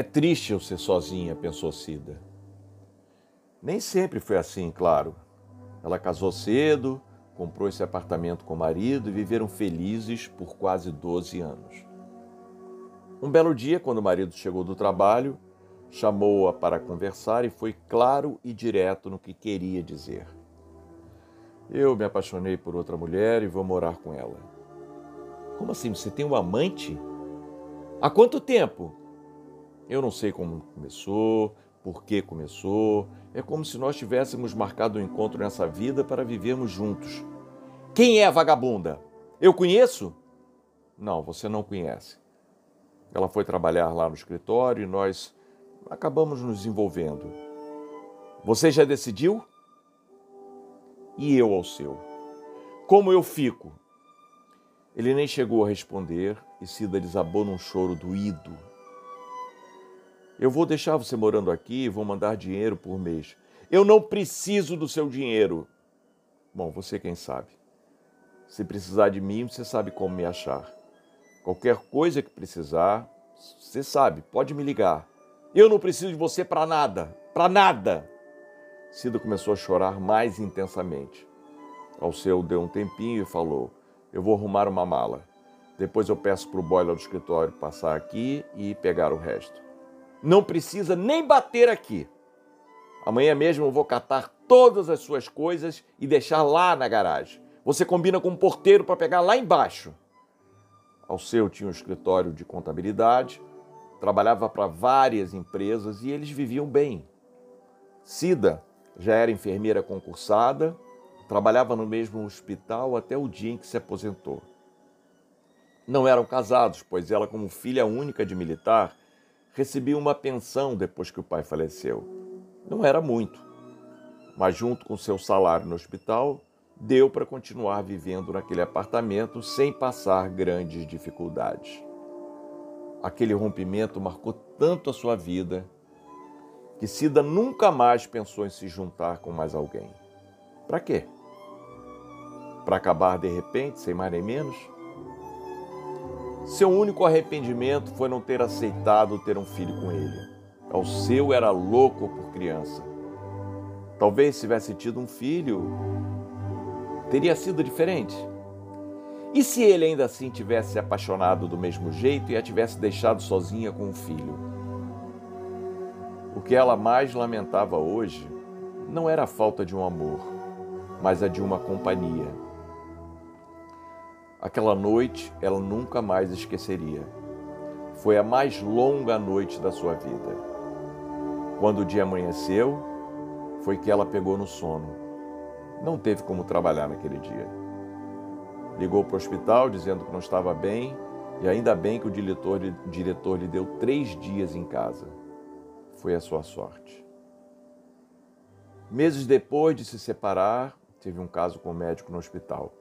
É triste eu ser sozinha, pensou Cida. Nem sempre foi assim, claro. Ela casou cedo, comprou esse apartamento com o marido e viveram felizes por quase 12 anos. Um belo dia, quando o marido chegou do trabalho, chamou-a para conversar e foi claro e direto no que queria dizer. Eu me apaixonei por outra mulher e vou morar com ela. Como assim? Você tem um amante? Há quanto tempo? Eu não sei como começou, por que começou. É como se nós tivéssemos marcado um encontro nessa vida para vivermos juntos. Quem é a vagabunda? Eu conheço? Não, você não conhece. Ela foi trabalhar lá no escritório e nós acabamos nos envolvendo. Você já decidiu? E eu ao seu. Como eu fico? Ele nem chegou a responder e Cida desabou num choro doído. Eu vou deixar você morando aqui vou mandar dinheiro por mês. Eu não preciso do seu dinheiro. Bom, você quem sabe. Se precisar de mim, você sabe como me achar. Qualquer coisa que precisar, você sabe, pode me ligar. Eu não preciso de você para nada, para nada. Cida começou a chorar mais intensamente. Alceu deu um tempinho e falou: Eu vou arrumar uma mala. Depois eu peço para o boiler do escritório passar aqui e pegar o resto. Não precisa nem bater aqui. Amanhã mesmo eu vou catar todas as suas coisas e deixar lá na garagem. Você combina com um porteiro para pegar lá embaixo. Alceu tinha um escritório de contabilidade trabalhava para várias empresas e eles viviam bem. Cida já era enfermeira concursada, trabalhava no mesmo hospital até o dia em que se aposentou. Não eram casados, pois ela, como filha única de militar, recebia uma pensão depois que o pai faleceu. Não era muito, mas junto com seu salário no hospital, deu para continuar vivendo naquele apartamento sem passar grandes dificuldades aquele rompimento marcou tanto a sua vida que Cida nunca mais pensou em se juntar com mais alguém. Para quê? Para acabar de repente, sem mais nem menos? Seu único arrependimento foi não ter aceitado ter um filho com ele. O seu era louco por criança. Talvez se tivesse tido um filho, teria sido diferente. E se ele ainda assim tivesse se apaixonado do mesmo jeito e a tivesse deixado sozinha com o filho? O que ela mais lamentava hoje não era a falta de um amor, mas a de uma companhia. Aquela noite ela nunca mais esqueceria. Foi a mais longa noite da sua vida. Quando o dia amanheceu, foi que ela pegou no sono. Não teve como trabalhar naquele dia. Ligou para o hospital dizendo que não estava bem e ainda bem que o diretor, diretor lhe deu três dias em casa. Foi a sua sorte. Meses depois de se separar, teve um caso com o médico no hospital.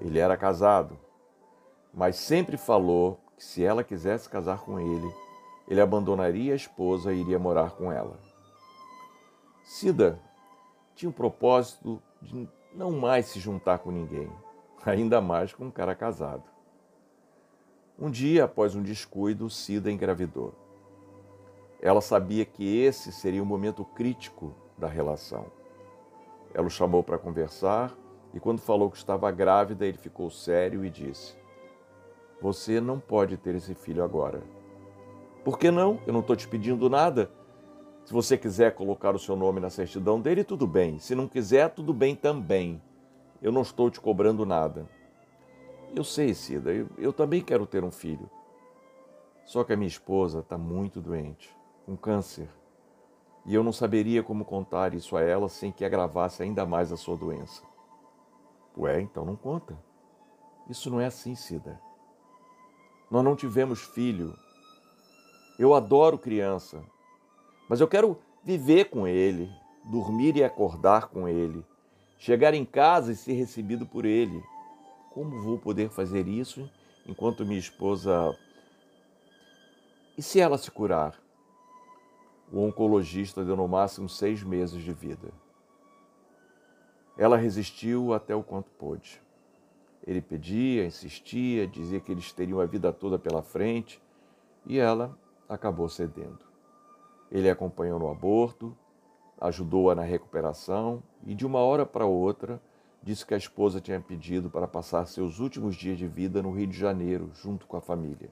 Ele era casado, mas sempre falou que se ela quisesse casar com ele, ele abandonaria a esposa e iria morar com ela. Cida tinha o propósito de não mais se juntar com ninguém ainda mais com um cara casado. Um dia, após um descuido, Cida engravidou. Ela sabia que esse seria o momento crítico da relação. Ela o chamou para conversar e, quando falou que estava grávida, ele ficou sério e disse: Você não pode ter esse filho agora. Por que não? Eu não estou te pedindo nada. Se você quiser colocar o seu nome na certidão dele, tudo bem. Se não quiser, tudo bem também. Eu não estou te cobrando nada. Eu sei, Cida, eu, eu também quero ter um filho. Só que a minha esposa está muito doente, com câncer. E eu não saberia como contar isso a ela sem que agravasse ainda mais a sua doença. Ué, então não conta. Isso não é assim, Cida. Nós não tivemos filho. Eu adoro criança, mas eu quero viver com ele, dormir e acordar com ele, chegar em casa e ser recebido por ele. Como vou poder fazer isso enquanto minha esposa. E se ela se curar? O oncologista deu no máximo seis meses de vida. Ela resistiu até o quanto pôde. Ele pedia, insistia, dizia que eles teriam a vida toda pela frente e ela acabou cedendo. Ele acompanhou no aborto, ajudou-a na recuperação e, de uma hora para outra, disse que a esposa tinha pedido para passar seus últimos dias de vida no Rio de Janeiro, junto com a família.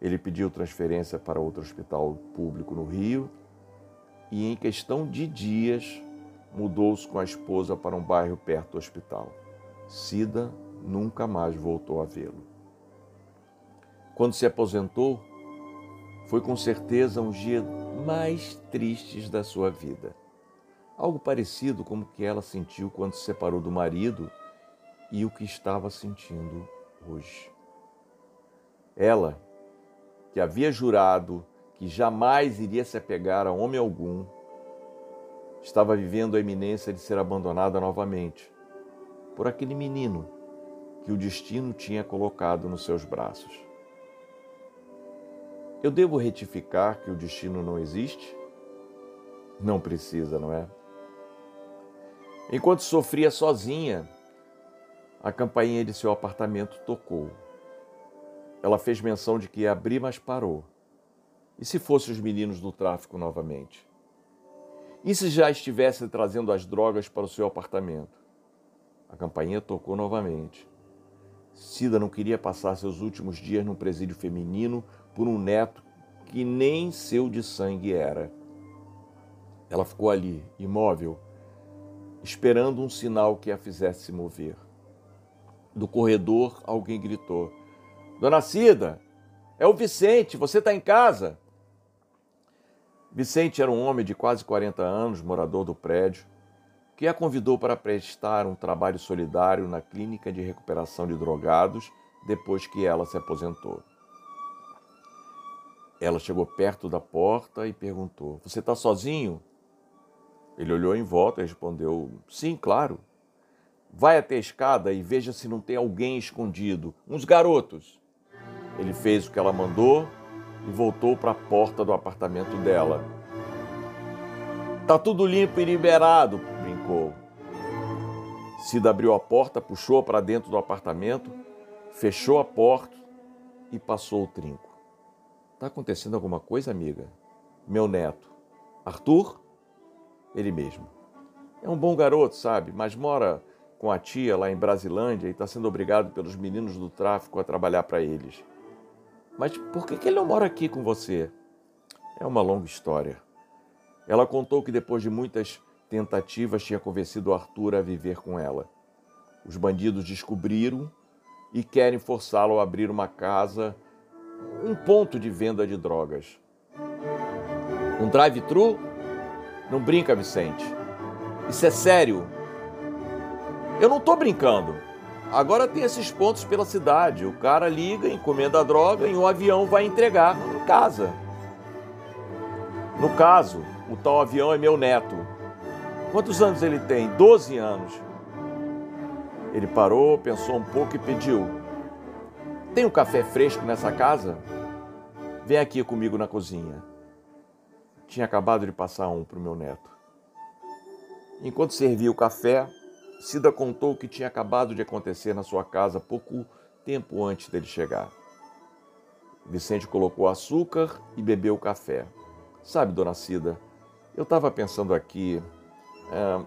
Ele pediu transferência para outro hospital público no Rio e, em questão de dias, mudou-se com a esposa para um bairro perto do hospital. Cida nunca mais voltou a vê-lo. Quando se aposentou, foi com certeza um dia mais tristes da sua vida. Algo parecido com o que ela sentiu quando se separou do marido e o que estava sentindo hoje. Ela, que havia jurado que jamais iria se apegar a homem algum, estava vivendo a iminência de ser abandonada novamente por aquele menino que o destino tinha colocado nos seus braços. Eu devo retificar que o destino não existe? Não precisa, não é? Enquanto sofria sozinha, a campainha de seu apartamento tocou. Ela fez menção de que ia abrir, mas parou. E se fossem os meninos do tráfico novamente? E se já estivesse trazendo as drogas para o seu apartamento? A campainha tocou novamente. Cida não queria passar seus últimos dias num presídio feminino por um neto que nem seu de sangue era. Ela ficou ali, imóvel, esperando um sinal que a fizesse se mover. Do corredor, alguém gritou: Dona Cida, é o Vicente, você está em casa? Vicente era um homem de quase 40 anos, morador do prédio, que a convidou para prestar um trabalho solidário na clínica de recuperação de drogados depois que ela se aposentou. Ela chegou perto da porta e perguntou: Você está sozinho? Ele olhou em volta e respondeu: Sim, claro. Vai até a escada e veja se não tem alguém escondido. Uns garotos. Ele fez o que ela mandou e voltou para a porta do apartamento dela. Tá tudo limpo e liberado, brincou. Cida abriu a porta, puxou para dentro do apartamento, fechou a porta e passou o trinco. Está acontecendo alguma coisa, amiga? Meu neto. Arthur? Ele mesmo. É um bom garoto, sabe? Mas mora com a tia lá em Brasilândia e está sendo obrigado pelos meninos do tráfico a trabalhar para eles. Mas por que, que ele não mora aqui com você? É uma longa história. Ela contou que depois de muitas tentativas tinha convencido Arthur a viver com ela. Os bandidos descobriram e querem forçá-lo a abrir uma casa um ponto de venda de drogas. Um drive-thru? Não brinca, Vicente. Isso é sério. Eu não estou brincando. Agora tem esses pontos pela cidade. O cara liga, encomenda a droga e o avião vai entregar em casa. No caso, o tal avião é meu neto. Quantos anos ele tem? Doze anos. Ele parou, pensou um pouco e pediu: tem um café fresco nessa casa? Vem aqui comigo na cozinha. Tinha acabado de passar um para o meu neto. Enquanto servia o café, Cida contou o que tinha acabado de acontecer na sua casa pouco tempo antes dele chegar. Vicente colocou açúcar e bebeu o café. Sabe, dona Cida, eu estava pensando aqui. É,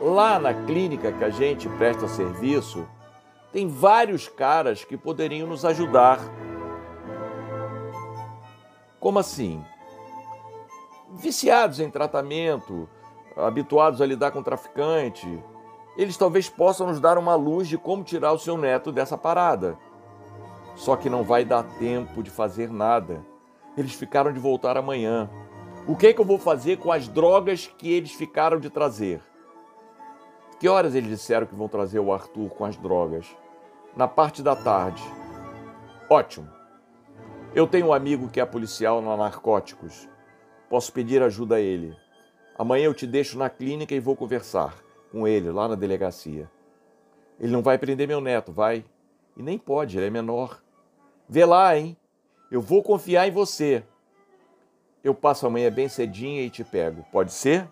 lá na clínica que a gente presta serviço, tem vários caras que poderiam nos ajudar. Como assim? Viciados em tratamento, habituados a lidar com traficante, eles talvez possam nos dar uma luz de como tirar o seu neto dessa parada. Só que não vai dar tempo de fazer nada. Eles ficaram de voltar amanhã. O que, é que eu vou fazer com as drogas que eles ficaram de trazer? Que horas eles disseram que vão trazer o Arthur com as drogas? Na parte da tarde. Ótimo. Eu tenho um amigo que é policial na Narcóticos. Posso pedir ajuda a ele. Amanhã eu te deixo na clínica e vou conversar com ele lá na delegacia. Ele não vai prender meu neto, vai? E nem pode, ele é menor. Vê lá, hein? Eu vou confiar em você. Eu passo amanhã bem cedinha e te pego. Pode ser?